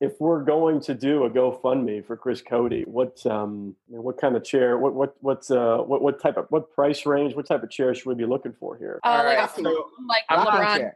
if we're going to do a GoFundMe for Chris Cody, what um, what kind of chair? What what what's uh what what type of what price range? What type of chair should we be looking for here? Uh, like, right, so like I'm LeBron.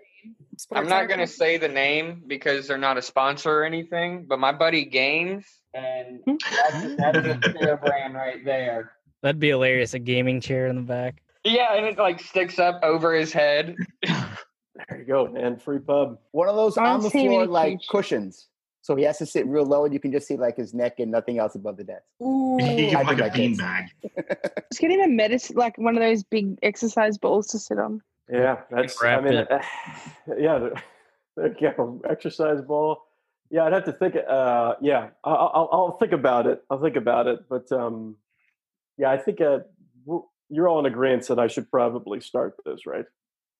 I'm not going to say the name because they're not a sponsor or anything, but my buddy Games, and hmm. that's, that is a chair brand right there. That'd be hilarious. A gaming chair in the back. Yeah, and it like sticks up over his head. there you go, man. Free pub. One of those on the floor like cushions. So he has to sit real low, and you can just see like his neck and nothing else above the desk. Ooh, like a beanbag. Just get him a medicine, like one of those big exercise balls to sit on. Yeah, that's. I mean, uh, yeah, yeah, exercise ball. Yeah, I'd have to think. Uh, yeah, I'll, I'll, I'll, think about it. I'll think about it. But um, yeah, I think uh, you're all in agreement that I should probably start this, right?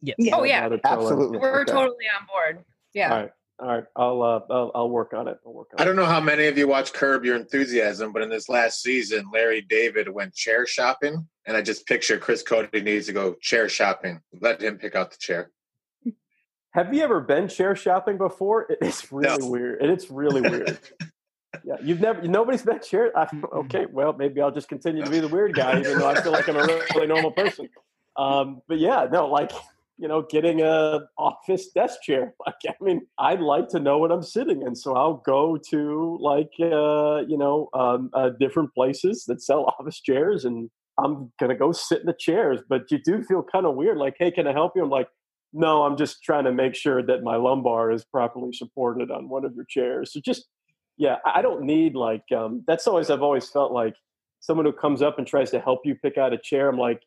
Yes. Oh yeah, absolutely. We're okay. totally on board. Yeah. All right. I'll, uh, I'll I'll work on it. I'll work on I don't know how many of you watch Curb Your Enthusiasm, but in this last season, Larry David went chair shopping, and I just picture Chris Cody needs to go chair shopping. Let him pick out the chair. Have you ever been chair shopping before? It's really no. weird, and it's really weird. yeah, you've never nobody's been chair. I, okay, well maybe I'll just continue to be the weird guy, even though I feel like I'm a really normal person. Um, but yeah, no, like you know, getting a office desk chair. Like, I mean, I'd like to know what I'm sitting in, so I'll go to like, uh, you know, um, uh, different places that sell office chairs, and I'm gonna go sit in the chairs. But you do feel kind of weird. Like, hey, can I help you? I'm like, no, I'm just trying to make sure that my lumbar is properly supported on one of your chairs. So just, yeah, I don't need like. Um, that's always I've always felt like someone who comes up and tries to help you pick out a chair. I'm like,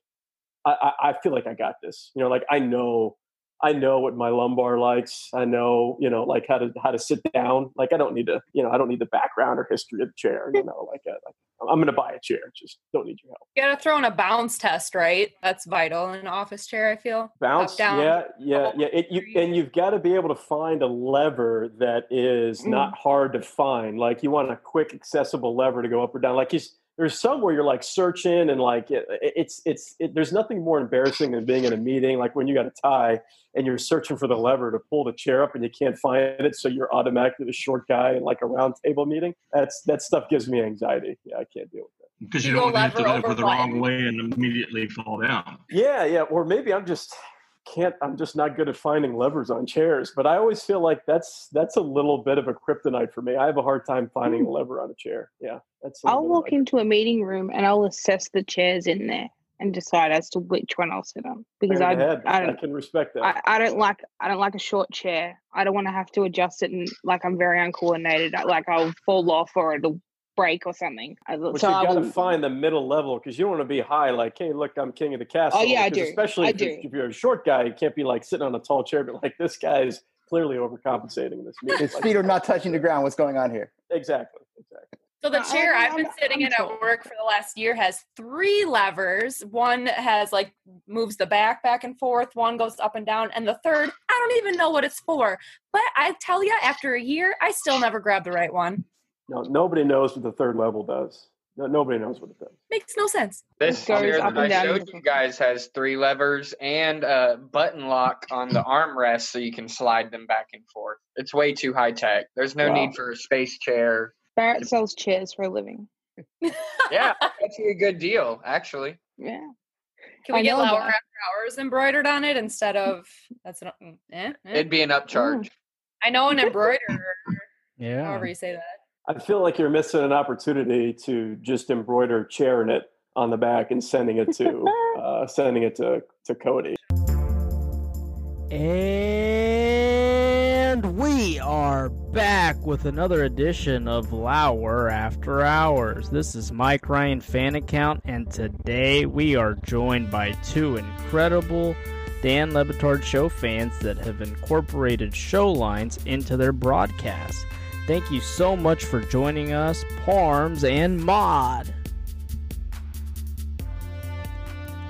I, I feel like I got this. You know, like I know I know what my lumbar likes. I know, you know, like how to how to sit down. Like I don't need to, you know, I don't need the background or history of the chair. You know, like, uh, like I'm going to buy a chair. Just don't need your help. You got to throw in a bounce test, right? That's vital in an office chair. I feel bounce. down, yeah, yeah, yeah. It, you, and you've got to be able to find a lever that is mm. not hard to find. Like you want a quick, accessible lever to go up or down. Like you there's some where you're like searching and like it, it's it's it, there's nothing more embarrassing than being in a meeting like when you got a tie and you're searching for the lever to pull the chair up and you can't find it so you're automatically the short guy in like a round table meeting. That's that stuff gives me anxiety. Yeah i can't deal with that because you, you don't want to lever the wrong way and immediately fall down. Yeah yeah or maybe i'm just can't i'm just not good at finding levers on chairs but i always feel like that's that's a little bit of a kryptonite for me. I have a hard time finding a hmm. lever on a chair. Yeah that's i'll walk into a meeting room and i'll assess the chairs in there and decide as to which one i'll sit on because I, I, I, can respect that. I, I don't like i don't like a short chair. I don't want to have to adjust it and like i'm very uncoordinated. Like i'll fall off or it'll break or something. But so you got to find the middle level because you don't want to be high, like, hey, look, I'm king of the castle. Oh yeah, I do. Especially I if, do. if, you're a short guy, you can't be like sitting on a tall chair, but like this guy is clearly overcompensating in this meeting. His like, feet are not touching the ground. What's going on here? Exactly. Exactly. So the chair I, have been sitting in at work for the last year has three levers. One has like moves the back back and forth. One goes up and down, and the third I don't even know what it's for. But I tell you, after a year, I still never grab the right one. No, nobody knows what the third level does. No, nobody knows what it does. Makes no sense. This Goes chair that I down. showed you guys has three levers and a button lock on the armrest so you can slide them back and forth. It's way too high tech. There's no Wow. need for a space chair. Barrett sells chairs for a living. Yeah, that's a good deal, actually. Yeah. Can we I get know Lour after hours embroidered on it instead of that's not mm, eh, eh. It'd be an upcharge. I know an embroiderer. Yeah. however you say that. I feel like you're missing an opportunity to just embroider chair in it on the back and sending it to uh, sending it to to Cody. And we are back with another edition of Lour After Hours. This is Mike Ryan Fan Account, and today we are joined by two incredible Dan Le Batard show fans that have incorporated show lines into their broadcasts. Thank you so much for joining us, Parms and Mod.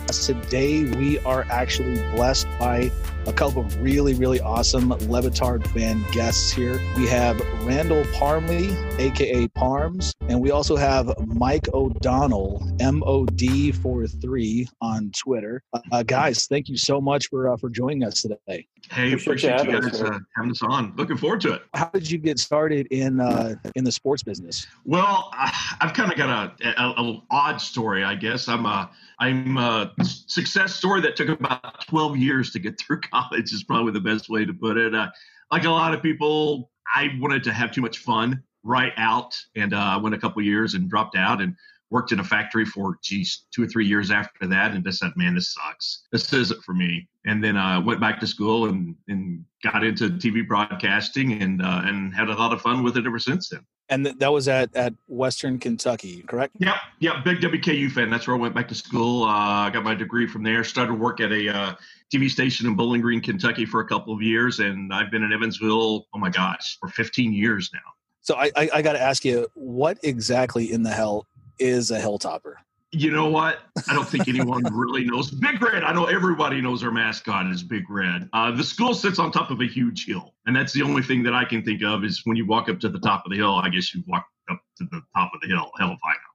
Today, we are actually blessed by a couple of really, really awesome Le Batard fan guests here. We have Randall Parmley, aka Parms, and we also have Mike O'Donnell, M O D 43 on Twitter. Uh, guys, thank you so much for uh, for joining us today. Hey, Appreciate appreciate you you having guys us, uh, having us on. Looking forward to it. How did you get started in uh, in the sports business? Well, I- I've kind of got a, a, a odd story, I guess. I'm a I'm a success story that took about 12 years to get through college. Is probably the best way to put it. Uh, like a lot of people, I wanted to have too much fun right out, and uh, I went a couple years and dropped out and worked in a factory for geez two or three years after that, and just said, man, this sucks. This isn't for me. And then I uh, went back to school and and got into TV broadcasting and uh, and had a lot of fun with it ever since then. And that was at, at Western Kentucky, correct? Yep, yep, big WKU fan. That's where I went back to school. Uh, I got my degree from there. Started work at a uh, TV station in Bowling Green, Kentucky, for a couple of years, and I've been in Evansville. Oh my gosh, for 15 years now. So I, I, I got to ask you, what exactly in the hell is a hilltopper? You know what? I don't think anyone really knows. Big Red. I know everybody knows our mascot is Big Red. Uh, the school sits on top of a huge hill, and that's the only thing that I can think of is when you walk up to the top of the hill. I guess you walk up to the top of the hill. Hell if I know.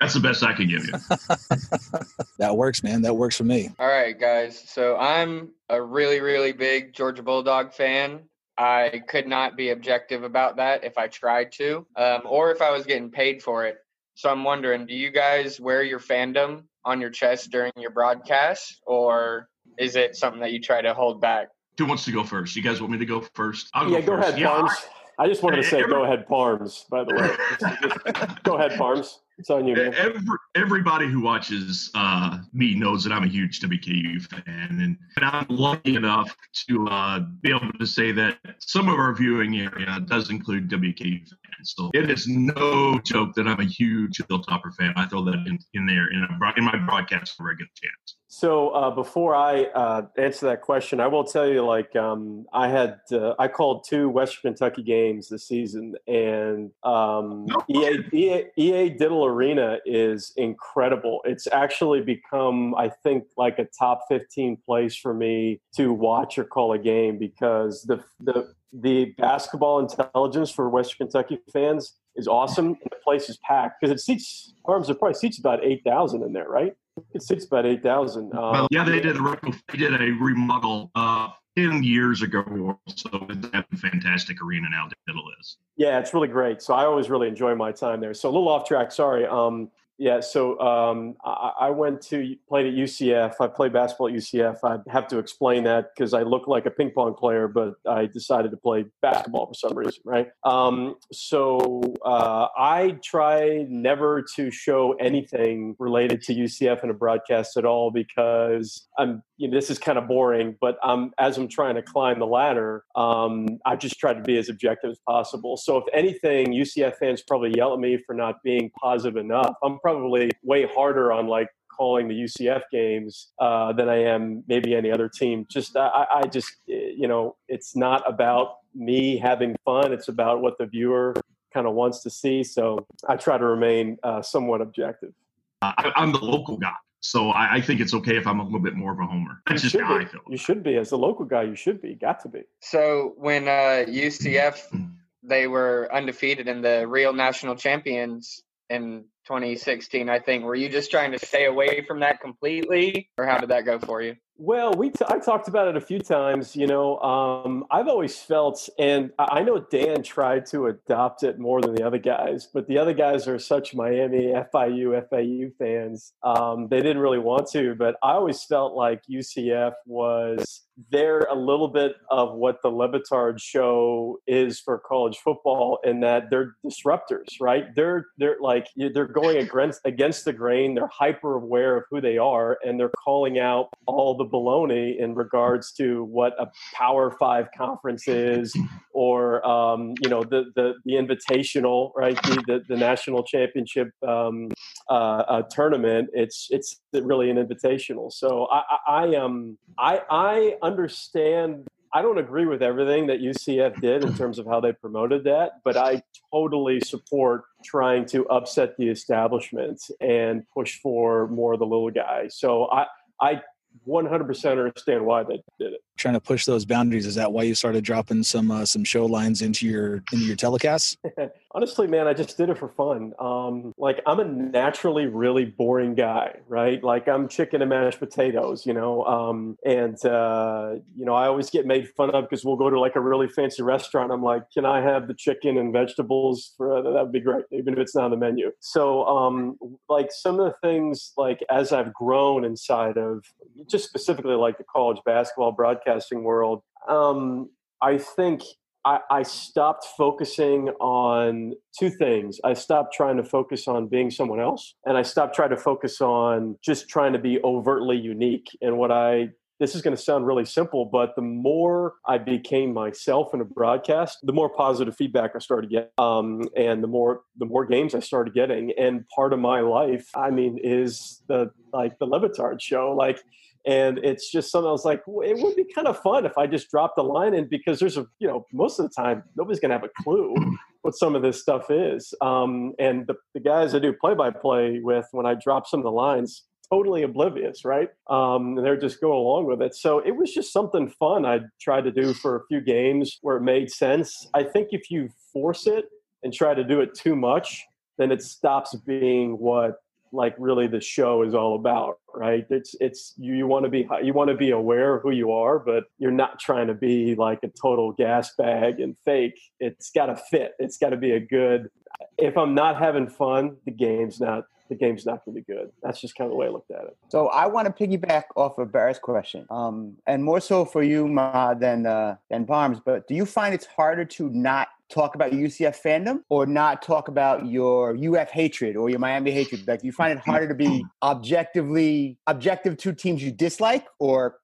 That's the best I can give you. That works, man. That works for me. All right, guys. So I'm a really, really big Georgia Bulldog fan. I could not be objective about that if I tried to, um, or if I was getting paid for it. So I'm wondering, do you guys wear your fandom on your chest during your broadcast, or is it something that you try to hold back? Who wants to go first? You guys want me to go first? I'll yeah, go, go first. ahead, Yeah, Parms. I just wanted to say, go ahead, Parms. By the way, go ahead, Parms. It's on you, man. Every, everybody who watches uh, me knows that I'm a huge WKU fan, and, and I'm lucky enough to uh, be able to say that some of our viewing area does include WKU fans. So it is no joke that I'm a huge Hilltopper fan. I throw that in, in there in, in my broadcast get a chance. So uh, before I uh, answer that question, I will tell you, like, um, I had uh, I called two Western Kentucky games this season, and um, EA, EA EA Diddle Arena is incredible. It's actually become, I think, like a top fifteen place for me to watch or call a game because the the the basketball intelligence for Western Kentucky fans is awesome. And the place is packed because it seats arms. It probably seats about eight thousand in there, right? It seats about eight thousand. Um, well, yeah, they did a they did a remodel uh, ten years ago, or so it's a fantastic arena now. Diddle is. Yeah, it's really great. So I always really enjoy my time there. So a little off track, sorry. Um, yeah, so um, I, I went to played at UCF. I played basketball at UCF. I have to explain that because I look like a ping pong player, but I decided to play basketball for some reason, right? Um, so uh, I try never to show anything related to UCF in a broadcast at all because I'm, you know, this is kind of boring. But um, as I'm trying to climb the ladder, um, I just try to be as objective as possible. So if anything, UCF fans probably yell at me for not being positive enough. I'm probably way harder on like calling the UCF games uh, than I am maybe any other team. Just I, I just you know it's not about me having fun. It's about what the viewer kind of wants to see. So I try to remain uh, somewhat objective. Uh, I, I'm the local guy, so I, I think it's okay if I'm a little bit more of a homer. That's You just should how be. I feel. You should be as a local guy. You should be. Got to be. So when uh, UCF they were undefeated and the real national champions in 2016, I think. Were you just trying to stay away from that completely, or how did that go for you? Well, we t- I talked about it a few times. You know, um, I've always felt, and I know Dan tried to adopt it more than the other guys, but the other guys are such Miami, FIU, FAU fans. Um, they didn't really want to, but I always felt like UCF was they're a little bit of what the Le Batard show is for college football in that they're disruptors, right? They're they're like they're going against against the grain. They're hyper aware of who they are, and they're calling out all the baloney in regards to what a Power Five conference is, or um, you know the the the invitational, right? The the, the national championship um, uh, uh, tournament. It's it's really an invitational. So I I, I um I I understand I don't agree with everything that UCF did in terms of how they promoted that, but I totally support trying to upset the establishment and push for more of the little guy. So I I 100% understand why they did it trying to push those boundaries. Is that why you started dropping some uh, some show lines into your into your telecasts? Honestly, man, I just did it for fun. Um, like I'm a naturally really boring guy, right? Like I'm chicken and mashed potatoes, you know. Um, and uh, you know, I always get made fun of because we'll go to like a really fancy restaurant. I'm like, can I have the chicken and vegetables? For that would be great, even if it's not on the menu. So, um, like some of the things, like as I've grown inside of just specifically like the college basketball broadcast podcasting world, um, I think I, I, stopped focusing on two things. I stopped trying to focus on being someone else, and I stopped trying to focus on just trying to be overtly unique. And what I this is going to sound really simple, but the more I became myself in a broadcast, the more positive feedback I started getting, um, and the more the more games I started getting. And part of my life, I mean, is the like the Le Batard show, like and it's just something I was like, well, it would be kind of fun if I just dropped the line in because there's a, you know, most of the time nobody's going to have a clue what some of this stuff is. Um, and the, the guys I do play by play with, when I drop some of the lines, totally oblivious, right? Um, and they're just going along with it. So it was just something fun I tried to do for a few games where it made sense. I think if you force it and try to do it too much, then it stops being what like really the show is all about right it's it's you, you want to be you want to be aware of who you are but you're not trying to be like a total gas bag and fake it's got to fit it's got to be a good if i'm not having fun the game's not the game's not going to be good. That's just kind of the way I looked at it. So I want to piggyback off of Barrett's question, um, and more so for you, Ma, than uh, than Parms. But do you find it's harder to not talk about UCF fandom or not talk about your UF hatred or your Miami hatred? Like, do you find it harder to be objectively objective to teams you dislike or?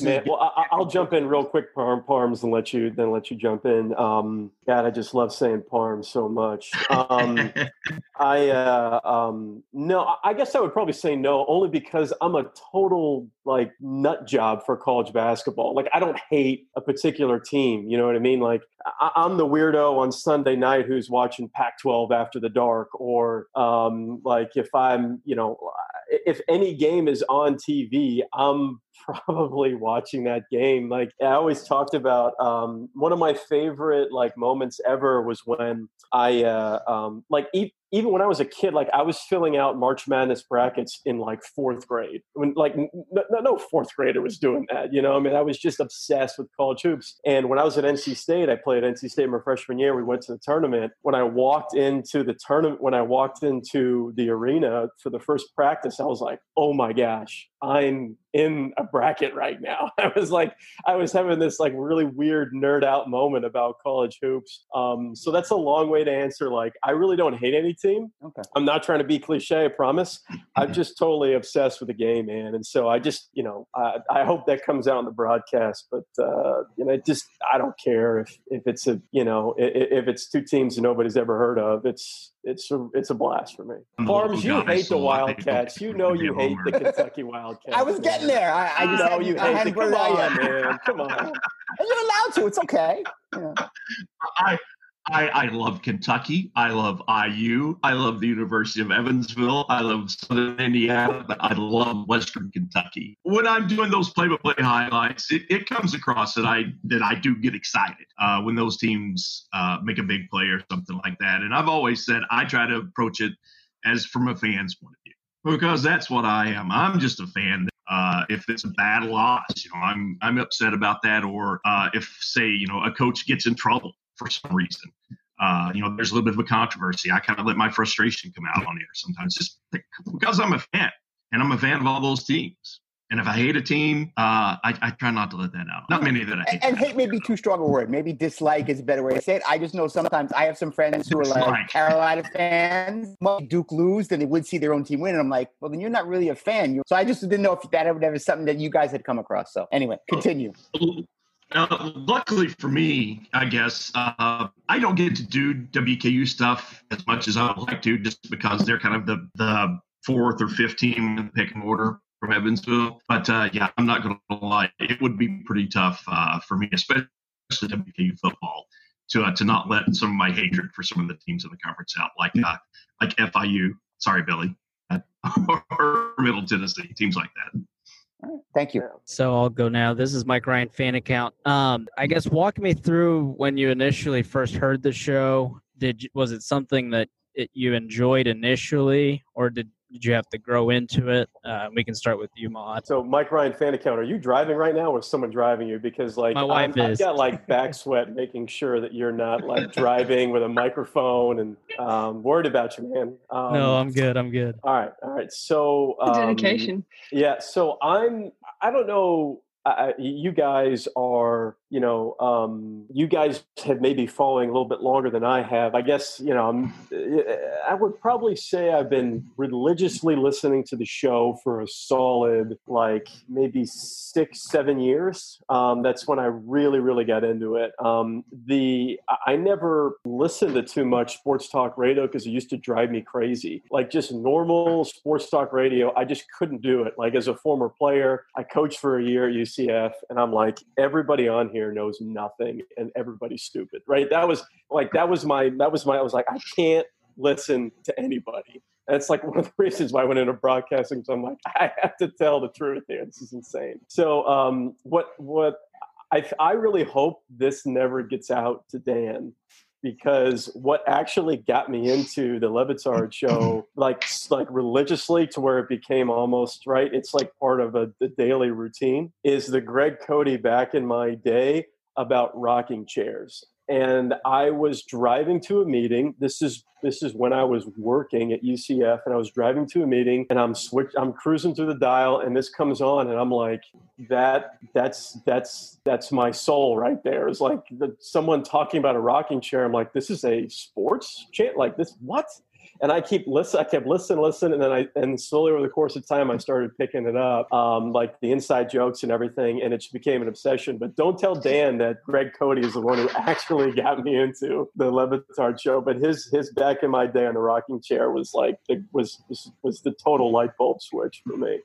Man, well, I, will jump in real quick, Parm, Parms, and let you then let you jump in. Um, God, I just love saying Parm so much. Um, I uh, um, no, I guess I would probably say no, only because I'm a total like nut job for college basketball. Like I don't hate a particular team. You know what I mean? Like I, am the weirdo on Sunday night who's watching Pac-12 after the dark, or um, like if I'm, you know, if any game is on TV, I'm probably watching that game. Like I always talked about, um, one of my favorite like moments ever was when I uh, um, like e- even when I was a kid, like I was filling out March Madness brackets in like fourth grade. When like no, no fourth grader was doing that, you know. I mean, I was just obsessed with college hoops. And when I was at NC State, I played at NC State my freshman year. We went to the tournament. When I walked into the tournament, when I walked into the arena for the first practice, I was like, "Oh my gosh, I'm in a bracket right now. I was like, I was having this like really weird nerd out moment about college hoops. Um, so that's a long way to answer. Like, I really don't hate any team. Okay. I'm not trying to be cliche, I promise. I'm just totally obsessed with the game, man. And so I just, you know, I, I hope that comes out in the broadcast. But uh, you know, just I don't care if if it's a, you know, if, if it's two teams nobody's ever heard of. It's it's a it's a blast for me. Parms, you hate the Wildcats. You know you hate the Kentucky Wildcats. I was getting there. I, I just know you hate the Come on, man. Come on. You're allowed to. It's okay. I I, I love Kentucky. I love IU. I love the University of Evansville. I love Southern Indiana, but I love Western Kentucky. When I'm doing those play-by-play highlights, it, it comes across that I that I do get excited uh, when those teams uh, make a big play or something like that. And I've always said I try to approach it as from a fan's point of view, because that's what I am. I'm just a fan. Uh, if it's a bad loss, you know, I'm I'm upset about that. Or uh, if say you know a coach gets in trouble for some reason, uh, you know, there's a little bit of a controversy. I kind of let my frustration come out on here sometimes, just because I'm a fan and I'm a fan of all those teams. And if I hate a team, uh, I, I, try not to let that out. Not many that I hate. And, and hate may be too strong a word. Maybe dislike is a better way to say it. I just know sometimes I have some friends who are like Carolina fans. Duke lose, then they would see their own team win. And I'm like, well, then you're not really a fan. So I just didn't know if that would ever was something that you guys had come across. So anyway, continue. Uh, luckily for me, I guess uh, I don't get to do WKU stuff as much as I would like to, just because they're kind of the the fourth or fifth team in the picking order from Evansville. But uh, yeah, I'm not going to lie, it would be pretty tough uh, for me, especially WKU football, to uh, to not let some of my hatred for some of the teams in the conference out, like uh, like FIU. Sorry, Billy, or Middle Tennessee, teams like that. Thank you. So I'll go now. This is Mike Ryan fan account. Um, I guess walk me through when you initially first heard the show. Did was it something that it, you enjoyed initially, or did did you have to grow into it? Uh, we can start with you, Mod. So, Mike Ryan fan account, are you driving right now, or is someone driving you? Because like My wife I'm, is. I've got like back sweat, making sure that you're not like driving with a microphone, and um, worried about you, man. Um, no, I'm good. I'm good. All right, all right. So um, Dedication. Yeah. So I'm. I don't know. I, you guys are, you know, um, you guys have maybe following a little bit longer than I have. I guess, you know, I'm, I would probably say I've been religiously listening to the show for a solid, like maybe six, seven years. Um, that's when I really, really got into it. Um, the I never listened to too much sports talk radio because it used to drive me crazy. Like just normal sports talk radio, I just couldn't do it. Like as a former player, I coached for a year at UCF, and I'm like, everybody on here knows nothing, and everybody's stupid, right? That was like that was my that was my I was like, I can't listen to anybody. And it's like one of the reasons why I went into broadcasting. So I'm like, I have to tell the truth here. This is insane. So um, what what I I really hope this never gets out to Dan because what actually got me into the Le Batard show, like like religiously, to where it became almost right. It's like part of a the daily routine. Is the Greg Cody back in my day about rocking chairs? And I was driving to a meeting. This is this is when I was working at UCF, and I was driving to a meeting, and I'm switch. I'm cruising through the dial, and this comes on, and I'm like, that that's that's that's my soul right there. It's like the, someone talking about a rocking chair. I'm like, this is a sports chant. Like this, what? And I keep listen. I kept listening, listening, and then I and slowly over the course of time, I started picking it up, um, like the inside jokes and everything, and it became an obsession. But don't tell Dan that Greg Cody is the one who actually got me into the Le Batard show. But his his back in my day on the rocking chair was like the, was, was was the total light bulb switch for me.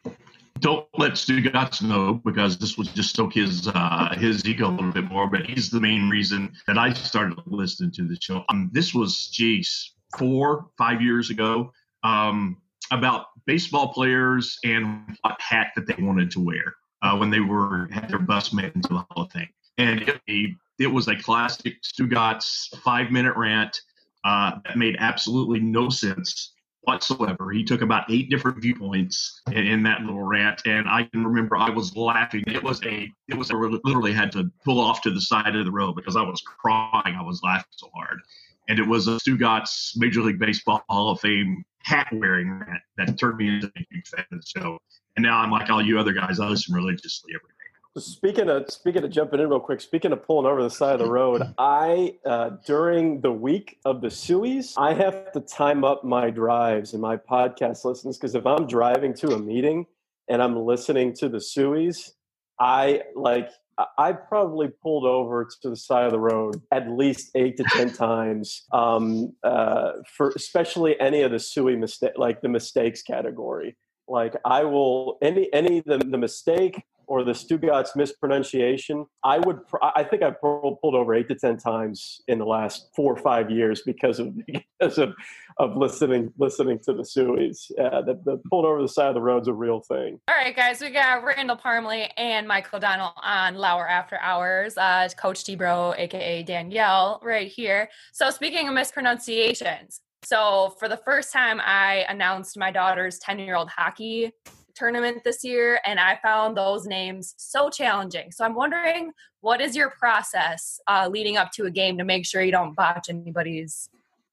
Don't let Stugotz know because this would just stoke his uh, his ego a little bit more. But he's the main reason that I started listening to the show. Um, this was, geez, four, five years ago um, about baseball players and what hat that they wanted to wear uh, when they were had their bus made into the Hall of Fame. And it, it was a classic Stugotz five minute rant uh, that made absolutely no sense whatsoever. He took about eight different viewpoints in, in, that little rant, and I can remember I was laughing. It was a, it was a, literally had to pull off to the side of the road because I was crying. I was laughing so hard and it was a Stugotz Major League Baseball Hall of Fame hat wearing that, that turned me into a huge fan of the show. And now I'm like all you other guys, I listen religiously every day. Speaking of speaking of jumping in real quick, speaking of pulling over the side of the road, I uh, during the week of the Sueys, I have to time up my drives and my podcast listens because if I'm driving to a meeting and I'm listening to the Sueys, I like I probably pulled over to the side of the road at least eight to ten times um, uh, for especially any of the Suey mistake, like the mistakes category. Like I will any any the, the mistake or the Stugotz mispronunciation, I would I think I've pulled over eight to ten times in the last four or five years because of because of, of listening listening to the Sueys. Uh, the, the pulled over the side of the road is a real thing. All right, guys, we got Randall Parmley and Michael O'Donnell on Lour After Hours. Uh, Coach Debro, aka Danielle, right here. So speaking of mispronunciations, So for the first time, I announced my daughter's 10 year old hockey tournament this year, and I found those names so challenging. So I'm wondering, what is your process uh, leading up to a game to make sure you don't botch anybody's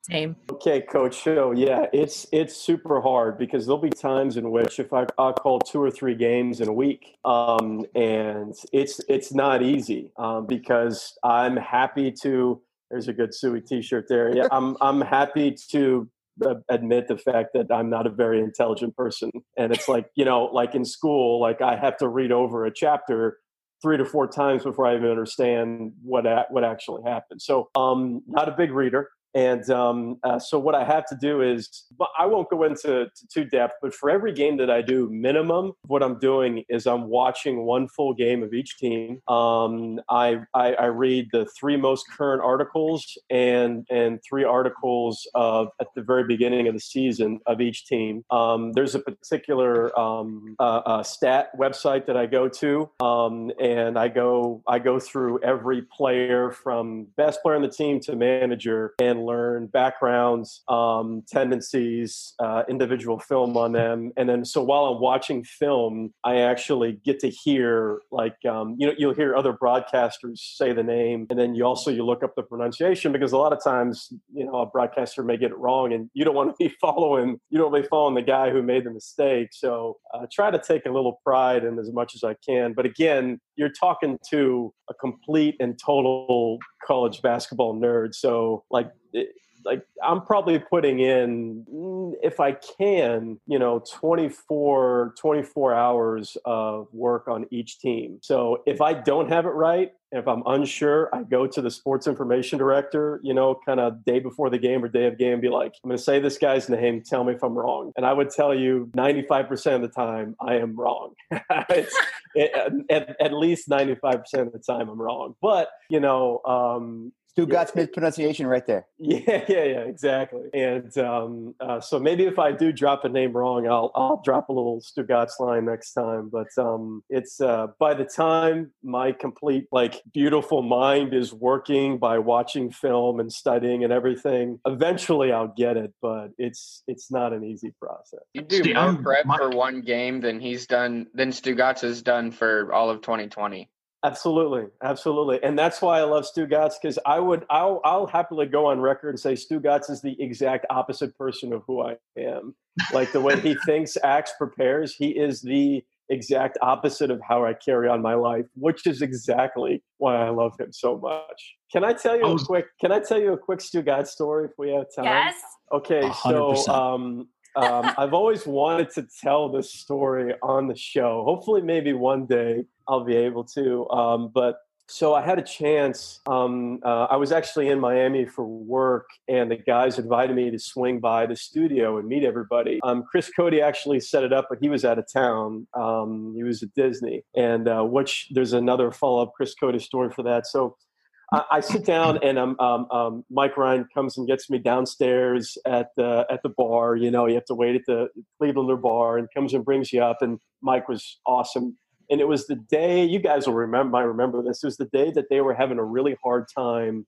name? Okay, Coach. So yeah, it's it's super hard because there'll be times in which if I I'll call two or three games in a week, um, and it's it's not easy um, because I'm happy to. There's a good Suey T-shirt there. Yeah, I'm I'm happy to admit the fact that I'm not a very intelligent person. And it's like, you know, like in school, like I have to read over a chapter three to four times before I even understand what what actually happened. So, um, not a big reader. And um, uh, so what I have to do is, I won't go into too depth, but for every game that I do, minimum, what I'm doing is I'm watching one full game of each team. Um, I, I, I read the three most current articles and and three articles of at the very beginning of the season of each team. Um, there's a particular um, uh, uh, stat website that I go to, um, and I go I go through every player from best player on the team to manager and learn backgrounds, um, tendencies, uh, individual film on them, and then so while I'm watching film, I actually get to hear like um, you know you'll hear other broadcasters say the name, and then you also you look up the pronunciation because a lot of times you know a broadcaster may get it wrong, and you don't want to be following you don't be following the guy who made the mistake. So uh, try to take a little pride in as much as I can, but again, you're talking to a complete and total college basketball nerd. So like like I'm probably putting in mm, if I can, you know, 24 24 hours of work on each team. So if I don't have it right, if I'm unsure, I go to the sports information director, you know, kind of day before the game or day of game, be like, I'm going to say this guy's name. Tell me if I'm wrong. And I would tell you 95% of the time I am wrong. it, at, at, least 95% of the time I'm wrong. But, you know, um, Stugotz yeah. pronunciation right there. Yeah, yeah, yeah, exactly. And um, uh, so maybe if I do drop a name wrong, I'll I'll drop a little Stugotz line next time. But um, it's uh, by the time my complete like beautiful mind is working by watching film and studying and everything, eventually I'll get it. But it's it's not an easy process. You do more prep my- for one game than he's done than Stugotz has done for all of 2020. Absolutely, absolutely, and that's why I love Stugotz because I would I'll I'll happily go on record and say Stugotz is the exact opposite person of who I am. Like the way he thinks, acts, prepares, he is the exact opposite of how I carry on my life, which is exactly why I love him so much. Can I tell you a quick? Can I tell you a quick Stugotz story if we have time? Yes. Okay, 100%. so um, um, I've always wanted to tell this story on the show. Hopefully, maybe one day I'll be able to. Um, but so I had a chance. Um, uh, I was actually in Miami for work, and the guys invited me to swing by the studio and meet everybody. Um, Chris Cody actually set it up, but he was out of town. Um, he was at Disney, and uh, which there's another follow up Chris Cody story for that. So I, I sit down and um, um, um, Mike Ryan comes and gets me downstairs at the at the bar. You know, you have to wait at the Clevelander bar, and comes and brings you up. And Mike was awesome. And it was the day you guys will remember. I remember this. It was the day that they were having a really hard time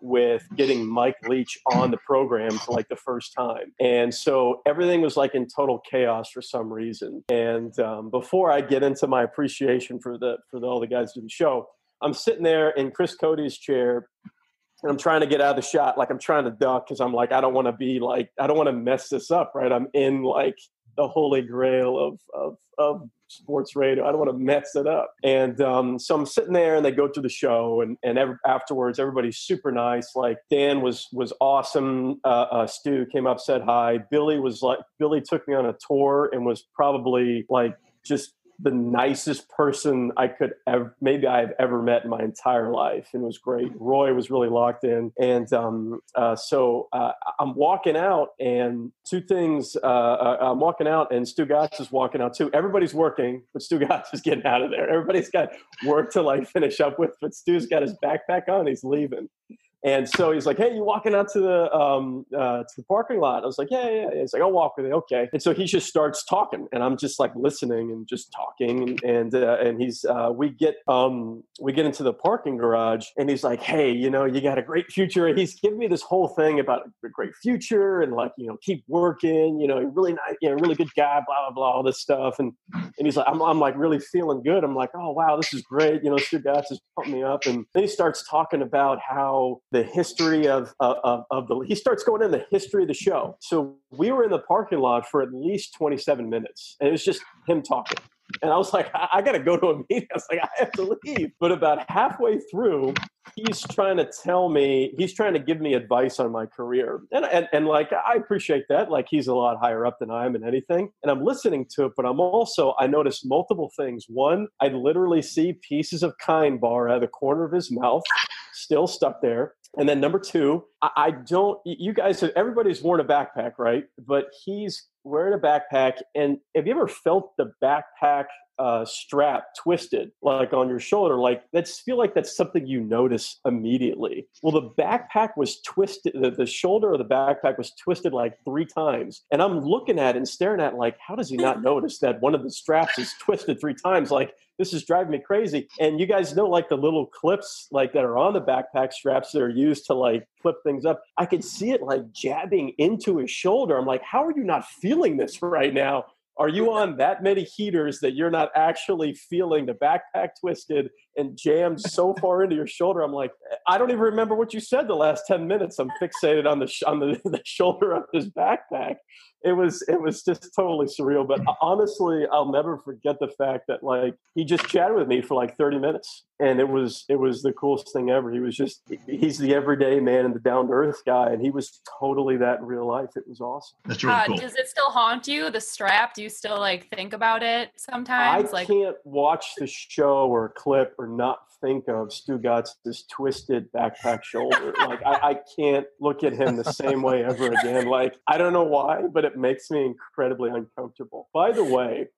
with getting Mike Leach on the program for like the first time. And so everything was like in total chaos for some reason. And um, before I get into my appreciation for the for the, all the guys doing the show, I'm sitting there in Chris Cody's chair and I'm trying to get out of the shot. Like I'm trying to duck because I'm like, I don't want to be like, I don't want to mess this up, right? I'm in like the holy grail of, of, of sports radio. I don't want to mess it up. And um, so I'm sitting there and they go through the show and, and afterwards, everybody's super nice. Like Dan was, was awesome. Uh, uh, Stu came up, said hi. Billy was like, Billy took me on a tour and was probably like just the nicest person I could ever, maybe I've ever met in my entire life. And it was great. Roy was really locked in. And um, uh, so uh, I'm walking out, and two things uh, uh I'm walking out, and Stu Stugotz is walking out too. Everybody's working, but Stu Stugotz is getting out of there. Everybody's got work to like finish up with, but Stu's got his backpack on. He's leaving. And so he's like, "Hey, you walking out to the um, uh, to the parking lot?" I was like, "Yeah, yeah." yeah. He's like, "I'll walk with you." Okay. And so he just starts talking, and I'm just like listening and just talking, and and, uh, and he's uh, we get um, we get into the parking garage, and he's like, "Hey, you know, you got a great future." He's giving me this whole thing about a great future and like you know, keep working. You know, really nice, you know, really good guy. Blah blah blah, all this stuff, and and he's like, I'm, I'm like really feeling good. I'm like, oh wow, this is great. You know, Stugotz just pumped me up, and then he starts talking about how the history of, of, of the he starts going in the history of the show. So we were in the parking lot for at least 27 minutes, and it was just him talking. And I was like, I, I got to go to a meeting. I was like, I have to leave. But about halfway through, he's trying to tell me, he's trying to give me advice on my career. And, and, and like, I appreciate that. Like, he's a lot higher up than I am in anything. And I'm listening to it, but I'm also, I noticed multiple things. One, I literally see pieces of kind bar out of the corner of his mouth, still stuck there. And then number two, I, don't, you guys, have, everybody's worn a backpack, right? But he's wearing a backpack. And have you ever felt the backpack uh, strap twisted, like on your shoulder? Like that's feel like that's something you notice immediately. Well, the backpack was twisted. The, the shoulder of the backpack was twisted like three times, and I'm looking at it and staring at it like, how does he not notice that one of the straps is twisted three times? Like this is driving me crazy. And you guys know like the little clips like that are on the backpack straps that are used to like flip things up. I could see it like jabbing into his shoulder. I'm like, how are you not feeling this right now? Are you on that many heaters that you're not actually feeling the backpack twisted and jammed so far into your shoulder? I'm like, I don't even remember what you said the last 10 minutes. I'm fixated on the, sh- on the, the shoulder of his backpack it was it was just totally surreal. But honestly, I'll never forget the fact that like he just chatted with me for like 30 minutes, and it was it was the coolest thing ever. He was just he's the everyday man and the down to earth guy, and he was totally that in real life. It was awesome. That's really Uh, cool. Does it still haunt you? The strap? Do you still like think about it sometimes? I like can't watch the show or a clip or not think of Stugotz' twisted backpack shoulder. like I, I can't look at him the same way ever again. Like I don't know why, but it makes me incredibly uncomfortable. By the way,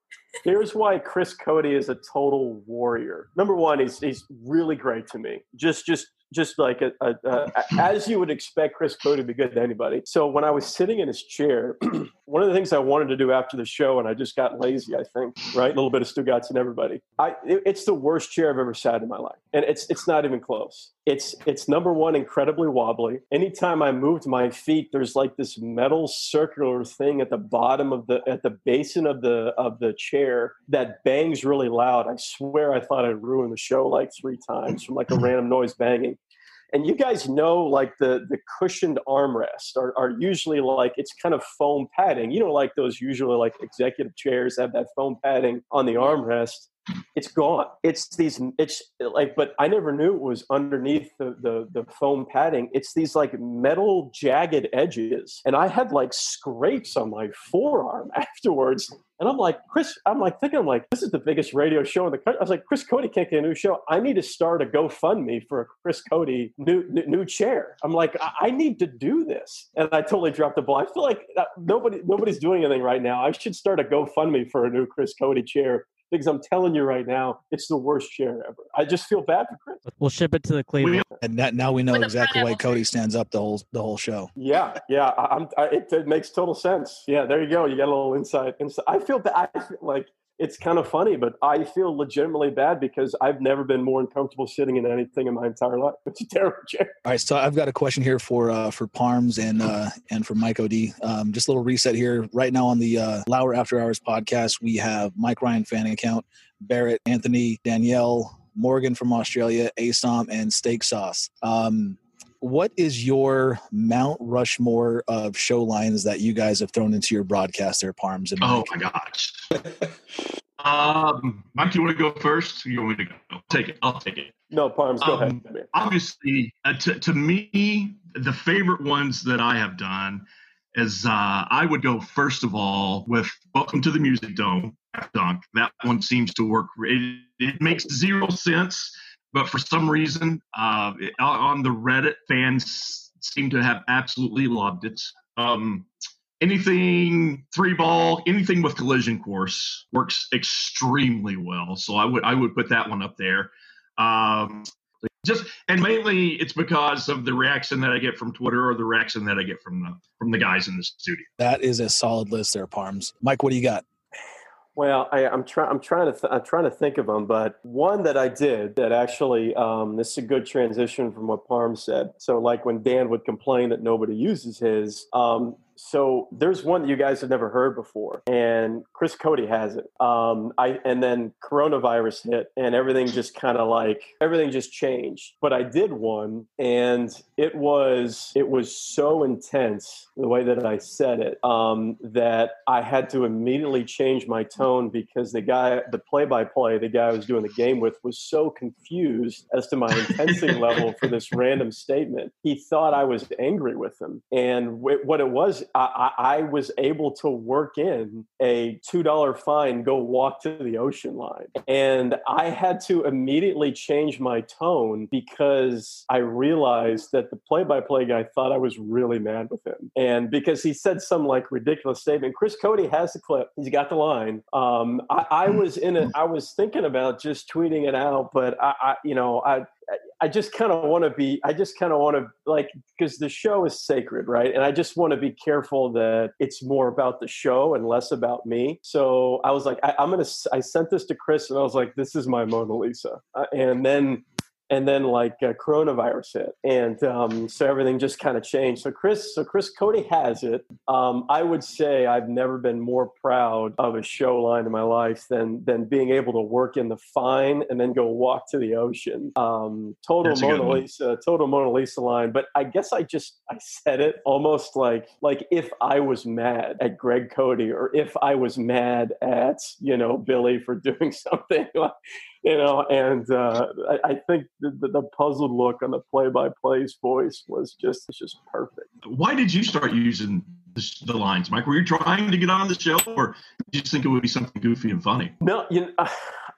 here's why Chris Cody is a total warrior. Number one, he's he's really great to me. Just just just like a, a, a, as you would expect Chris Cody to be good to anybody. So when I was sitting in his chair, one of the things I wanted to do after the show, and I just got lazy, I think, right? A little bit of Stugotz and everybody. I it- it's the worst chair I've ever sat in my life, and it's it's not even close. It's it's number one, incredibly wobbly. Anytime I moved my feet, there's like this metal circular thing at the bottom of the at the basin of the of the chair that bangs really loud. I swear I thought I'd ruin the show like three times from like a random noise banging. And you guys know, like the the cushioned armrests are, are usually like it's kind of foam padding. You know, like those usually like executive chairs have that foam padding on the armrest. It's gone. It's these. It's like, but I never knew it was underneath the, the the foam padding. It's these like metal jagged edges, and I had like scrapes on my forearm afterwards. And I'm like, Chris, I'm like thinking, I'm like, this is the biggest radio show in the country. I was like, Chris Cody can't get a new show. I need to start a GoFundMe for a Chris Cody new new, new chair. I'm like, I, I need to do this, and I totally dropped the ball. I feel like uh, nobody nobody's doing anything right now. I should start a GoFundMe for a new Chris Cody chair because I'm telling you right now, it's the worst chair ever. I just feel bad for Chris. We'll ship it to the Cleveland. And that, now we know exactly why Cody stands up the whole the whole show. Yeah, yeah, I, I'm. I, it, it makes total sense. Yeah, there you go. You got a little insight. insight. I feel bad. I feel like it's kind of funny, but I feel legitimately bad because I've never been more uncomfortable sitting in anything in my entire life. It's a terrible chair. All right, so I've got a question here for uh, for Parms and uh, and for Mike Od. Um, just a little reset here. Right now on the uh, Lour After Hours podcast, we have Mike Ryan fan account, Barrett, Anthony, Danielle, Morgan from Australia, Asom, and Steak Sauce. Um, what is your Mount Rushmore of show lines that you guys have thrown into your broadcast there, Parms and Oh my gosh. um, Mike, do you want to go first? You want me to go? I'll take it. I'll take it. No, Parms, go Um, ahead. man. Obviously, uh, to, to me, the favorite ones that I have done is uh, I would go first of all with "Welcome to the Music Dome." Dunk. That one seems to work. It, it makes zero sense, but for some reason, uh, it- on the Reddit, fans seem to have absolutely loved it. Um, anything three ball, anything with collision course works extremely well. So I would I would put that one up there. Um, Just and mainly it's because of the reaction that I get from Twitter or the reaction that I get from the from the guys in the studio. That is a solid list there, Parms. Mike, what do you got? Well, I, I'm trying. I'm trying to. Th- I'm trying to think of them, but one that I did that actually. Um, this is a good transition from what Parm said. So, like when Dan would complain that nobody uses his, um, so there's one that you guys have never heard before, and Chris Cody has it. Um, I and then coronavirus hit, and everything just kind of like everything just changed. But I did one, and it was it was so intense the way that I said it um, that I had to immediately change my tone because the guy, the play-by-play, the guy I was doing the game with, was so confused as to my intensity level for this random statement. He thought I was angry with him, and w- what it was I, I, was able to work in a $2 fine, go walk to the ocean line. And I had to immediately change my tone because I realized that the play by play guy thought I was really mad with him. And because he said some like ridiculous statement, Chris Cote has the clip, he's got the line. Um, I, I was in it, I was thinking about just tweeting it out, but I, I you know, I, I just kind of want to be, I just kind of want to like, because the show is sacred, right? And I just want to be careful that it's more about the show and less about me. So I was like, I, am going to, I sent this to Chris and I was like, this is my Mona Lisa. Uh, and then and then like uh, coronavirus hit and um, so everything just kind of changed. So chris so chris cote has it. Um, i would say i've never been more proud of a show line in my life than than being able to work in the fine and then go walk to the ocean. Um, total mona lisa total mona lisa line but i guess i just i said it almost like like if i was mad at greg cote or if i was mad at you know billy for doing something you know, and uh, I, I, think the, the, puzzled look on the play-by-play's voice was just just perfect. Why did you start using the, the, lines, Mike? Were you trying to get on the show, or did you just think it would be something goofy and funny? No, you know,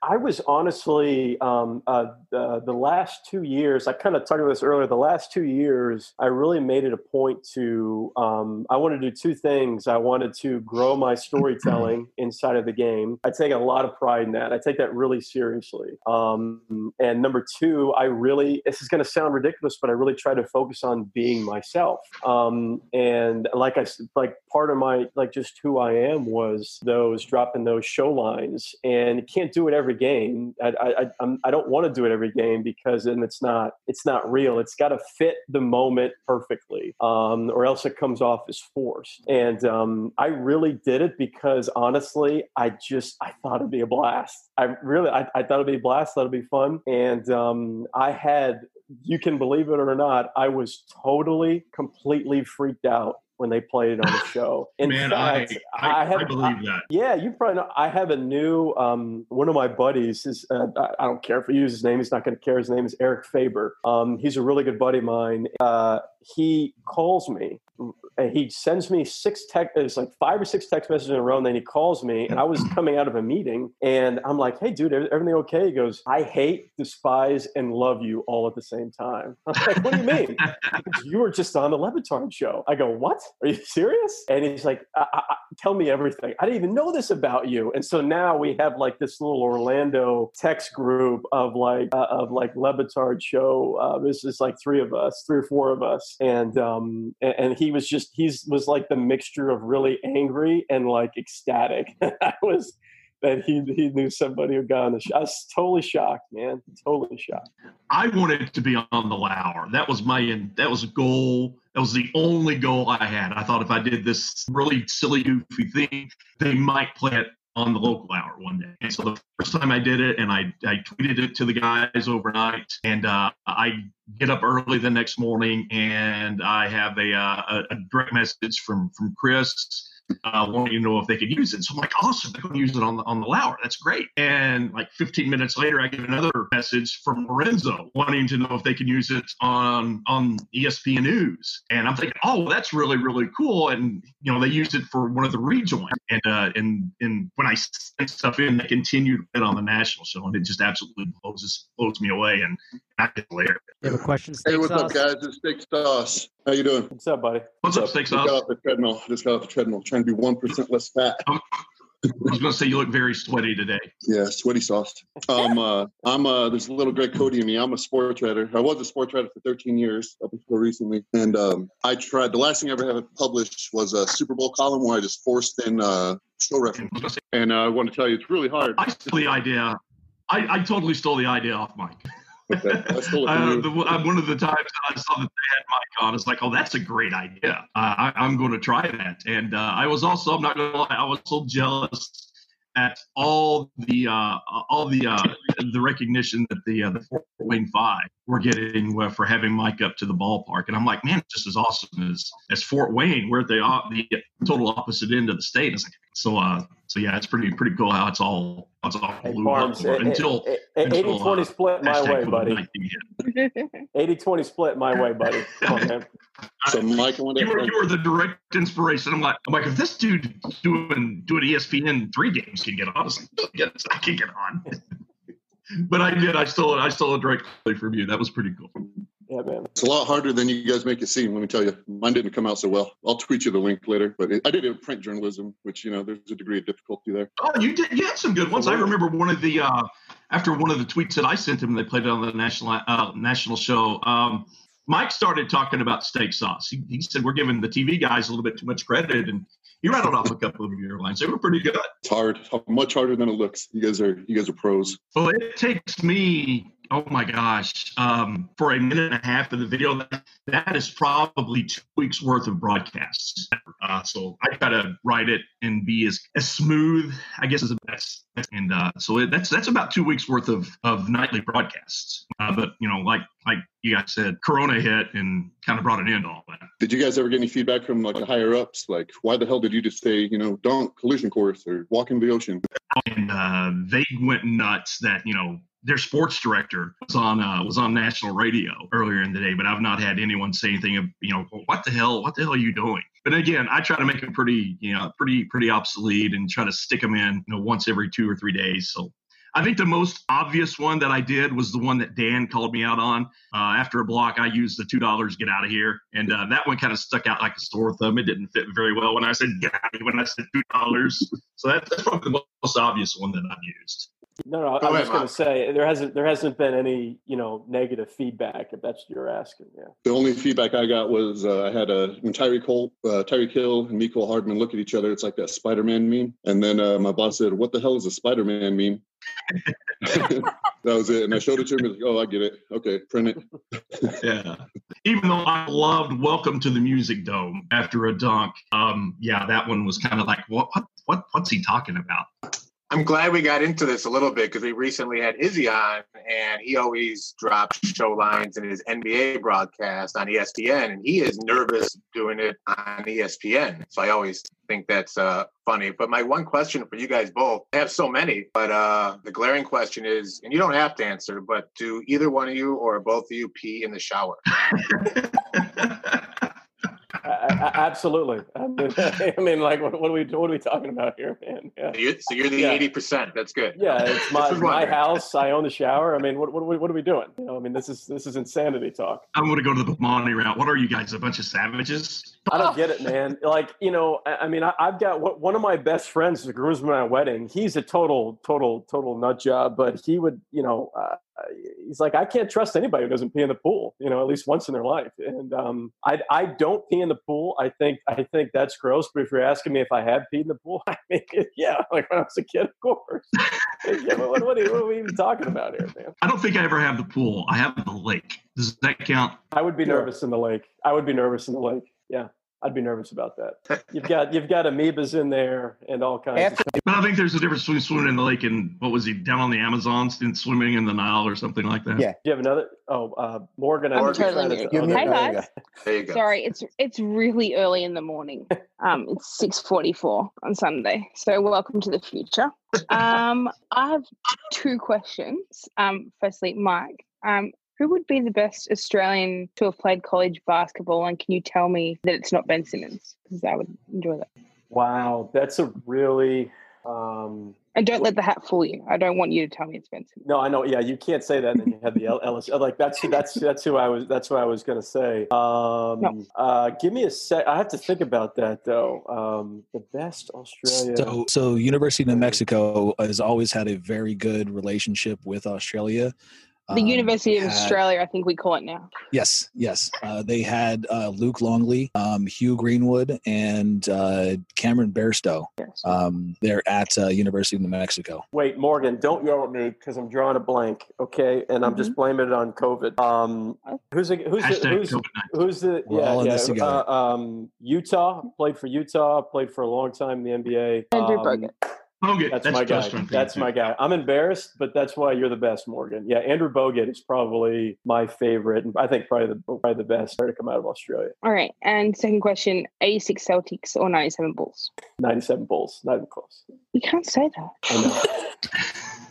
I was honestly um, uh, the, the last two years. I kind of talked about this earlier. The last two years, I really made it a point to. Um, I wanted to do two things. I wanted to grow my storytelling inside of the game. I take a lot of pride in that. I take that really seriously. Um, and number two, I really. This is going to sound ridiculous, but I really try to focus on being myself. Um, and like I like part of my like just who I am was those dropping those show lines, and can't do it every every game. I, I, I'm, I don't want to do it every game because then it's not it's not real. It's got to fit the moment perfectly, um, or else it comes off as forced. And um, I really did it because honestly, I just I thought it'd be a blast. I really I, I thought it'd be a blast. It'd be fun, and um, I had you can believe it or not, I was totally, completely freaked out when they played it on the show. In Man, fact, I, I, I, have, I believe that. Yeah, you probably know. I have a new um, one of my buddies. Is uh, I don't care if he uses his name. He's not going to care. His name is Eric Faber. Um, he's a really good buddy of mine. Uh, he calls me he sends me six text it's like five or six text messages in a row and then he calls me. And i was coming out of a meeting and i'm like hey dude everything okay? He goes i hate despise and love you all at the same time. I'm like what do you mean? You were just on the Le Batard show. I go what? Are you serious? And he's like I, I, tell me everything. I didn't even know this about you. And so now we have like this little orlando text group of like uh, of like Le Batard show uh, this is like three of us three or four of us and um and, and he was just he's was like the mixture of really angry and like ecstatic i was that he he knew somebody who got on the show. I was totally shocked, man. Totally shocked. I wanted to be on the Lour. That was my that was a goal. That was the only goal I had. I thought if I did this really silly goofy thing, they might play it on the local hour one day. And so the first time I did it, and I, I tweeted it to the guys overnight, and uh, I get up early the next morning, and I have a, uh, a direct message from from Chris uh, wanting to know if they could use it. So I'm like, awesome, they're going to use it on the on the Lour. That's great. And like 15 minutes later, I get another message from Lorenzo wanting to know if they can use it on on ESPN News. And I'm thinking, oh, that's really really cool. And you know, they used it for one of the rejoins. And uh, and and when I sent stuff in, they continued it on the national show, and it just absolutely blows blows me away. And I get later. You have a question? Hey, what's sauce? up, guys? It's Steak Sauce. How you doing? What's up, buddy? What's, what's up, Steak Sauce? Just got off the treadmill. Just got off the treadmill. Trying to be one percent less fat. I was going to say you look very sweaty today. Yeah, sweaty sauce. Um, uh, I'm uh, there's a little Greg Cote in me. I'm a sports writer. I was a sports writer for 13 years up until recently, and um, I tried. The last thing I ever had published was a Super Bowl column where I just forced in uh, show reference. And uh, I want to tell you, it's really hard. I stole the idea. I, I totally stole the idea off Mike. I Uh, the, uh, one of the times I saw that they had Mike on, it's like, oh, that's a great idea. Uh, I, I'm going to try that. And uh, I was also, I'm not going to lie, I was so jealous at all the uh, all the uh, the recognition that the uh, the Fort Wayne Five were getting uh, for having Mike up to the ballpark, and I'm like, man, it's just as awesome as as Fort Wayne. We're at the the total opposite end of the state. It's like, so uh, so yeah, it's pretty pretty cool how it's all it's all Hey, blew up Barnes, for- until eh, until, 80 20 uh, split my way, buddy. COVID-19 80 20 split my way, buddy. On. So, Mike, you were, you were the direct inspiration. I'm like, I'm like, if this dude doing doing ESPN three games can get on, I like, yes, I can get on. but I did. I stole it. I stole it directly from you. That was pretty cool. Yeah, man. It's a lot harder than you guys make it seem. Let me tell you, mine didn't come out so well. I'll tweet you the link later, but it, I did it in print journalism, which you know there's a degree of difficulty there. Oh, you did. You had some good ones. I remember one of the uh, after one of the tweets that I sent him. They played it on the national uh, national show. Um, Mike started talking about steak sauce. He, he said we're giving the TV guys a little bit too much credit, and he rattled off a couple of your lines. They were pretty good. It's hard, much harder than it looks. You guys are you guys are pros. Well, it takes me, oh my gosh, um, for a minute and a half of the video, that, that is probably two weeks worth of broadcasts. Uh, so I try to write it and be as, as smooth, I guess, as the best. And uh, so it, that's that's about two weeks worth of, of nightly broadcasts. Uh, but you know, like like you guys said, Corona hit and kind of brought an end to all that. Did you guys ever get any feedback from like the higher ups? Like, why the hell did you just say, you know, don't collision course or walk in the ocean? and uh, they went nuts that you know their sports director was on uh, was on national radio earlier in the day, but I've not had anyone say anything of you know what the hell what the hell are you doing? But again, I try to make it pretty you know pretty pretty obsolete and try to stick them in you know once every two or three days. So. I think the most obvious one that I did was the one that Dan called me out on. Uh, after a block, I used the two dollars get out of here, and uh, that one kind of stuck out like a sore thumb. It didn't fit very well when I said get out of here, when I said two dollars. So that, that's probably the most obvious one that I've used. No, no, I'm just going to say there hasn't there hasn't been any you know negative feedback if that's what you're asking. Yeah. The only feedback I got was uh, I had a when Tyreek Cole, uh, Tyreek Hill and Mecole Hardman look at each other. It's like that Spider-Man meme. And then uh, my boss said, "What the hell is a Spider-Man meme?" that was it. And I showed it to him. Like, "Oh, I get it. Okay, print it." yeah. Even though I loved Welcome to the Music Dome after a dunk, um, yeah, that one was kind of like, what, what, what, what's he talking about? I'm glad we got into this a little bit because we recently had Izzy on, and he always drops show lines in his NBA broadcast on ESPN, and he is nervous doing it on ESPN. So I always think that's uh, funny. But my one question for you guys both, I have so many, but uh, the glaring question is, and you don't have to answer, but do either one of you or both of you pee in the shower? I, I, absolutely. I mean, I mean, like, what, what are we what are we talking about here, man? Yeah. You- So you're the Yeah. eighty percent. That's good. Yeah, it's my my house. I own the shower. I mean, what what, what are we doing? You know, I mean, this is this is insanity talk. I'm going to go to the Bomani route. What are you guys, a bunch of savages? I don't get it, man. Like, you know, I, I mean, I, I've got one one of my best friends, the groomsman at my wedding. He's a total, total, total nut job, but he would, you know, uh, he's like, I can't trust anybody who doesn't pee in the pool, you know, at least once in their life. And um, I, I don't pee in the pool. I think, I think that's gross. But if you're asking me if I have peed in the pool, I mean, yeah, like when I was a kid, of course. yeah, what, what, what, are, what are we even talking about here, man? I don't think I ever have the pool. I have the lake. Does that count? I would be nervous in the lake. I would be nervous in the lake. Yeah, I'd be nervous about that. You've got you've got amoebas in there and all kinds of stuff. But I think there's a difference between swimming in the lake and what was he down on the Amazons and swimming in the Nile or something like that. Yeah. Do you have another? Oh, uh, Morgan. I'm I think you're totally to- oh, Hey, there- there you guys. There you go. Sorry, it's it's really early in the morning. Um, it's six forty four on Sunday. So welcome to the future. Um, I have two questions. Um, firstly, Mike, um, who would be the best Australian to have played college basketball, and can you tell me that it's not Ben Simmons? Because I would enjoy that. Wow, that's a really. Um, And don't let the hat fool you. I don't want you to tell me it's Benson. No, I know. Yeah, you can't say that. And then you had the L- Ellis. Like that's that's that's who I was. That's what I was going to say. Um, No. uh, give me a sec. I have to think about that though. Um, the best Australia. So, so University of New Mexico has always had a very good relationship with Australia. The Um, University of had- Australia, I think we call it now. Yes, yes. Uh, they had uh, Luke Longley, um, Hugh Greenwood, and uh, Cameron Bairstow. Yes. Um, they're at uh, University of New Mexico. Wait, Morgan, don't yell at me because I'm drawing a blank. Okay, and I'm Mm-hmm. just blaming it on COVID. Um, who's the, who's the, who's, who's the We're yeah all in yeah this together. uh, um, Utah played for Utah played for a long time in the NBA. Andrew Um, Bogut. Bogut. That's, That's, my guy. best friend. That's my guy. I'm embarrassed, but that's why you're the best, Morgan. Yeah, Andrew Bogut is probably my favorite, and I think probably the probably the best player to come out of Australia. All right. And second question 86 Celtics or 97 Bulls? 97 Bulls, not even close. You can't say that. I know.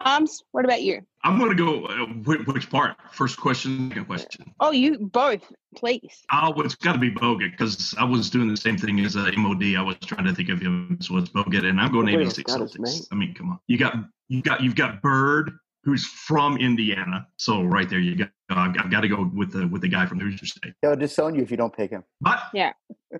Arms, what about you? I'm going to go. Uh, which, which part? First question, second question. Oh, you both, please. Oh, well, it's got to be Bogut because I was doing the same thing as uh, MOD. I was trying to think of him as was Bogut, and I'm going Wait, I 86 Celtics. I mean, come on. You got you got you've got Bird, who's from Indiana. So right there, you got. I've, I've got to go with the with the guy from Hoosier State. They'll disown you if you don't pick him. But Yeah.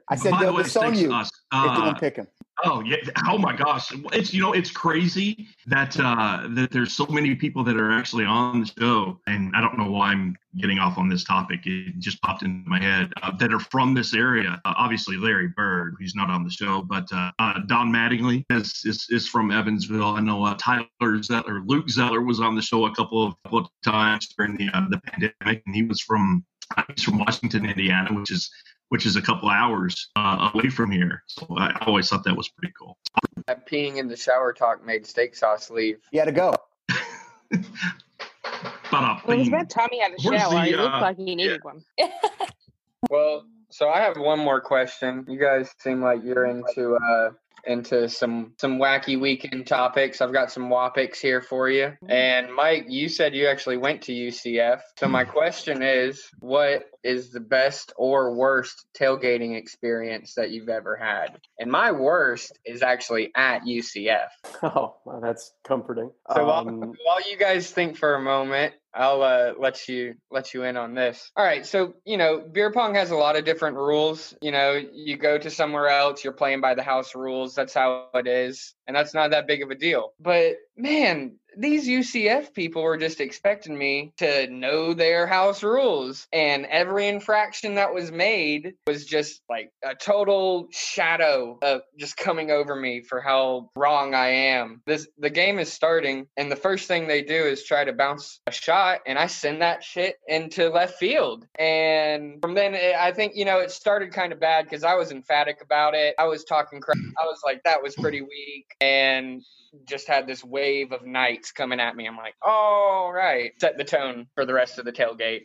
I said by the they'll way, disown you us. if you Uh, don't pick him. Oh yeah! Oh my gosh! It's you know it's crazy that uh, that there's so many people that are actually on the show, and I don't know why I'm getting off on this topic. It just popped into my head uh, that are from this area. Uh, obviously, Larry Bird, he's not on the show, but uh, uh, Don Mattingly is, is is from Evansville. I know uh, Tyler Zeller, Luke Zeller was on the show a couple of, couple of times during the uh, the pandemic, and he was from uh, he's from Washington, Indiana, which is which is a couple hours uh, away from here. So I always thought that was pretty cool. That peeing in the shower talk made steak sauce leave. You had to go. But uh, Well, it was about time he had a Where's shower. the, he looked uh, like he needed one. Well, so I have one more question. You guys seem like you're into uh into some some wacky weekend topics. I've got some WAPICs here for you. And Mike, you said you actually went to UCF. So my question is, what is the best or worst tailgating experience that you've ever had? And my worst is actually at UCF. Oh, well, that's comforting. So while, Um, while you guys think for a moment, I'll uh, let you let you in on this. All right, so you know, beer pong has a lot of different rules. You know, you go to somewhere else, you're playing by the house rules. That's how it is, and that's not that big of a deal. But man, these UCF people were just expecting me to know their house rules, and every infraction that was made was just like a total shadow of just coming over me for how wrong I am. This the game is starting, and the first thing they do is try to bounce a shot, and I send that shit into left field. And from then, it, I think you know it started kind of bad because I was emphatic about it. I was talking crap. I was like, that was pretty weak, and just had this wave of knights coming at me. I'm like, all right, set the tone for the rest of the tailgate.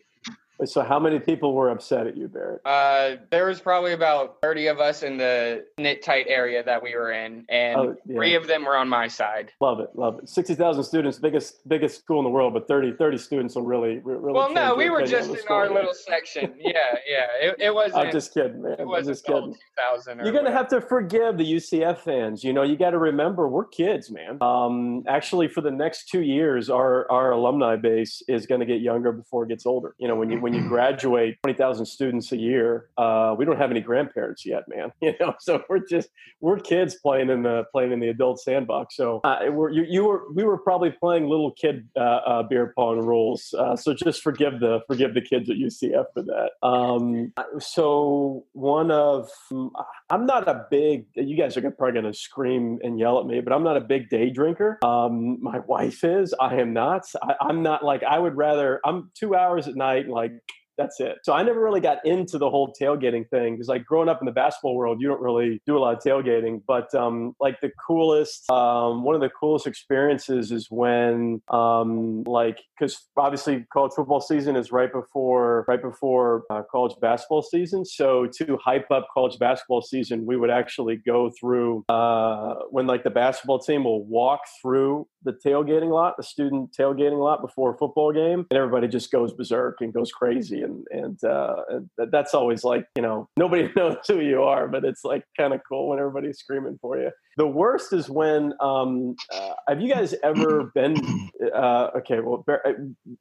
So, how many people were upset at you, Barrett? Uh, there was probably about 30 of us in the knit tight area that we were in, and Oh, yeah. three of them were on my side. Love it, love it. Sixty thousand students, biggest biggest school in the world, but 30, 30 students will really, really. Well, no, we were just in our school. little section. Yeah, yeah. It, it wasn't. I'm just kidding, man. It wasn't just kidding. 2000. Or You're gonna whatever. have to forgive the UCF fans. You know, you got to remember we're kids, man. Um, actually, for the next two years, our our alumni base is going to get younger before it gets older. You know, when you when you graduate, twenty thousand students a year, uh, we don't have any grandparents yet, man. You know, so we're just we're kids playing in the playing in the adult sandbox. So uh, we're, you you were we were probably playing little kid uh, uh, beer pong rules. Uh, so just forgive the forgive the kids at UCF for that. Um, so one of I'm not a big. You guys are probably going to scream and yell at me, but I'm not a big day drinker. Um, my wife is. I am not. I, I'm not like. I would rather. I'm two hours at night, and like that's it. So I never really got into the whole tailgating thing because, like, growing up in the basketball world, you don't really do a lot of tailgating. But um, like the coolest, um, one of the coolest experiences is when, um, like, because obviously college football season is right before right before uh, college basketball season. So to hype up college basketball season, we would actually go through uh, when like the basketball team will walk through the tailgating lot, the student tailgating lot before a football game, and everybody just goes berserk and goes crazy. And and, uh, and that's always like you know nobody knows who you are, but it's like kind of cool when everybody's screaming for you. The worst is when. Um, uh, have you guys ever been? Uh, okay, well, uh,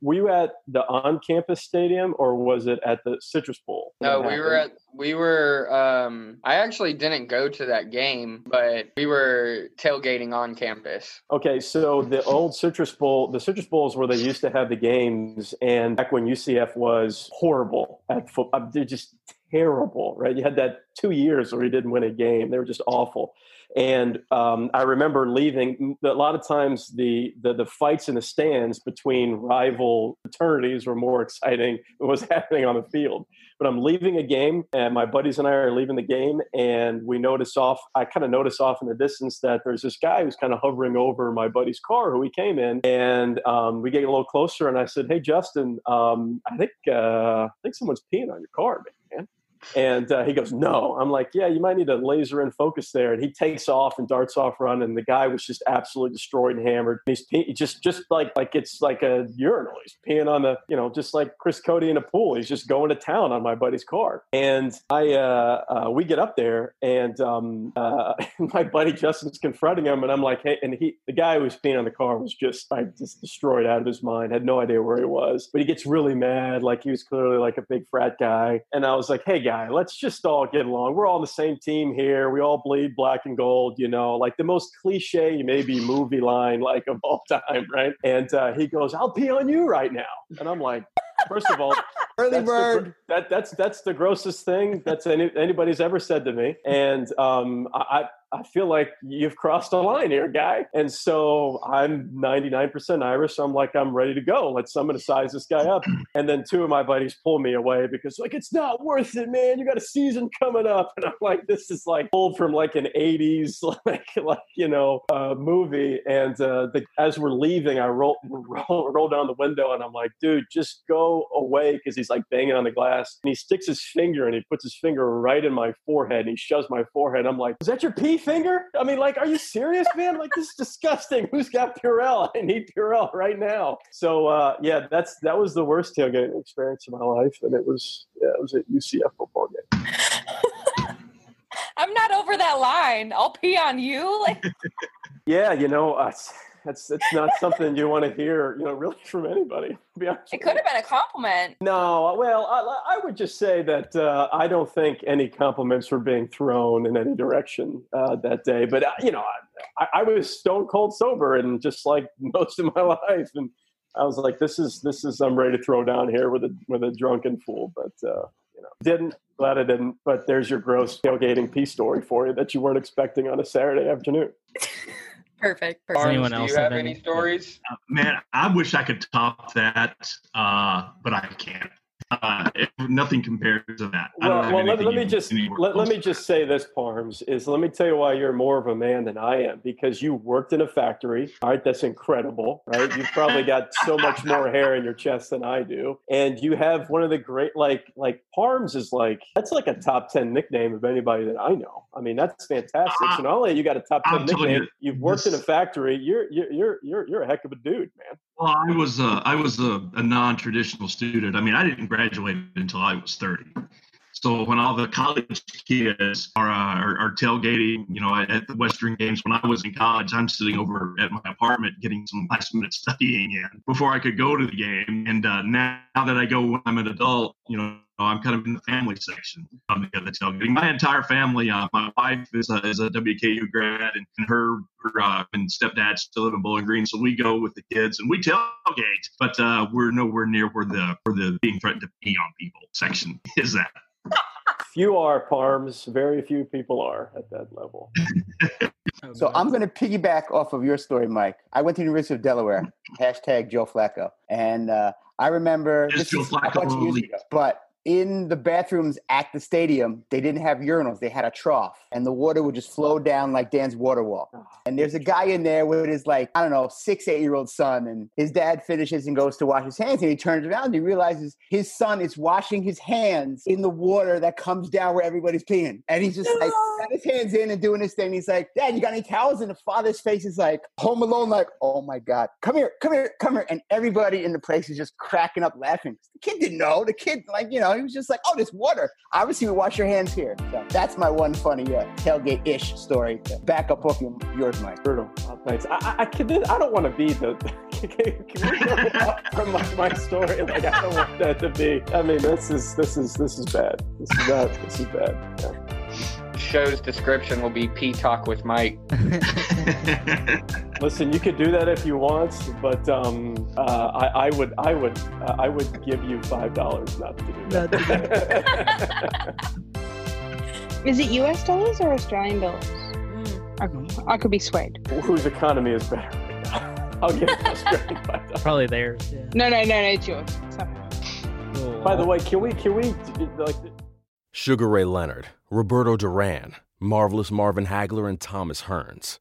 were you at the on-campus stadium or was it at the Citrus Bowl? No, we were at. We were. Um, I actually didn't go to that game, but we were tailgating on campus. Okay, so the old Citrus Bowl, the Citrus Bowl is where they used to have the games, and back when UCF was horrible at football, they're just terrible, right? You had that two years where he didn't win a game; they were just awful. And um, I remember leaving. A lot of times, the, the, the fights in the stands between rival fraternities were more exciting than what was happening on the field. But I'm leaving a game, and my buddies and I are leaving the game, and we notice off. I kind of notice off in the distance that there's this guy who's kind of hovering over my buddy's car, who he came in, and um, we get a little closer, and I said, "Hey, Justin, um, I think uh, I think someone's peeing on your car, man." And uh, he goes, No. I'm like, Yeah, you might need a laser in focus there. And he takes off and darts off running. And the guy was just absolutely destroyed and hammered. He's pe- just, just like, like it's like a urinal. He's peeing on the, you know, just like Chris Cote in a pool. He's just going to town on my buddy's car. And I, uh, uh, we get up there and um, uh, my buddy Justin's confronting him. And I'm like, Hey, and he, the guy who was peeing on the car was just I just destroyed out of his mind, had no idea where he was. But he gets really mad. Like he was clearly like a big frat guy. And I was like, Hey, guy, let's just all get along. We're all on the same team here. We all bleed black and gold, you know, like the most cliche maybe movie line like of all time, right? And uh, he goes, "I'll pee on you right now," and I'm like, first of all, early bird. The, that that's that's the grossest thing that's any, anybody's ever said to me, and um, I I feel like you've crossed a line here, guy. And so I'm 99% Irish. So I'm like, I'm ready to go. Let's someone to size this guy up. And then two of my buddies pull me away because like it's not worth it, man. You got a season coming up, and I'm like, this is like pulled from like an 80s like like you know uh, movie. And uh, the, as we're leaving, I roll, roll roll down the window, and I'm like, dude, just go away because he's like banging on the glass, and he sticks his finger and he puts his finger right in my forehead, and he shoves my forehead. I'm like, is that your pee finger? I mean, like, are you serious, man? Like, this is disgusting. Who's got Purell? I need Purell right now. So, uh, yeah, that's that was the worst tailgating experience of my life, and it was yeah, it was at UCF football game. I'm not over that line. I'll pee on you. Like, yeah, you know, uh, that's it's not something you want to hear, you know, really from anybody. It could have been a compliment. No, well, I, I would just say that uh, I don't think any compliments were being thrown in any direction uh, that day. But uh, you know, I, I, was stone cold sober and just like most of my life, and I was like, this is this is I'm ready to throw down here with a with a drunken fool, but. Uh, you know, didn't glad I didn't. But there's your gross tailgating peace story for you that you weren't expecting on a Saturday afternoon. Perfect. Does perfect. anyone Do else you have have any any- stories? Uh, man, I wish I could top that, uh, but I can't. Uh, nothing compares to that. I don't Well, well let, let me just let, let me just say this, Parms, is let me tell you why you're more of a man than I am because you worked in a factory. All right, that's incredible, right? You've probably got so much more hair in your chest than I do, and you have one of the great like like Parms is like that's like a top ten nickname of anybody that I know. I mean, that's fantastic. Uh, so not only you got a top ten nickname, you, you've worked in a factory. You're you're you're you're you're a heck of a dude, man. Well, I was a, I was a, a non-traditional student. I mean, I didn't graduate until I was 30. So when all the college kids are, uh, are, are tailgating, you know, at the Western Games, when I was in college, I'm sitting over at my apartment getting some last minute studying in before I could go to the game. And uh, now, now that I go when I'm an adult, you know, I'm kind of in the family section of the, tailgating. My entire family, uh, my wife is a, is a WKU grad, and, and her, her uh, and stepdad still live in Bowling Green, so we go with the kids and we tailgate. But uh, we're nowhere near where the where the being threatened to pee on people section is at. Few are Parms. Very few people are at that level. So I'm going to piggyback off of your story, Mike. I went to the University of Delaware. hashtag Joe Flacco, and uh, I remember Is this Joe is a bunch of years ago, but in the bathrooms at the stadium, they didn't have urinals. They had a trough, and the water would just flow down like Dan's water wall. Oh, and there's a guy in there with his like I don't know six eight year old son, and his dad finishes and goes to wash his hands, and he turns around and he realizes his son is washing his hands in the water that comes down where everybody's peeing, and he's just like, his hands in and doing his thing. He's like, Dad, you got any towels? And the father's face is like, Home Alone, like, oh my God, come here, come here, come here. And everybody in the place is just cracking up laughing. The kid didn't know. The kid, like, you know, he was just like, oh, this water. Obviously, we wash your hands here. So that's my one funny uh, tailgate ish story back up off your, yours, Mike. Brutal. Oh, thanks. I, I, I, can, I don't want to be the. can we go up from my, my story? Like, I don't want that to be. I mean, this is this is this is bad. This is not. This is bad. Yeah show's description will be P Talk with Mike. Listen, you could do that if you want, but um, uh, I, I, would, I would, uh, I would give you five dollars not to do that. Is it U.S. dollars or Australian dollars? Mm. I, I, could be swayed. Whose economy is better? I'll give Australian five dollars. Probably theirs. Yeah. No, no, no, no, it's yours. By the way, can we, can we, like? Sugar Ray Leonard, Roberto Duran, Marvelous Marvin Hagler, and Thomas Hearns.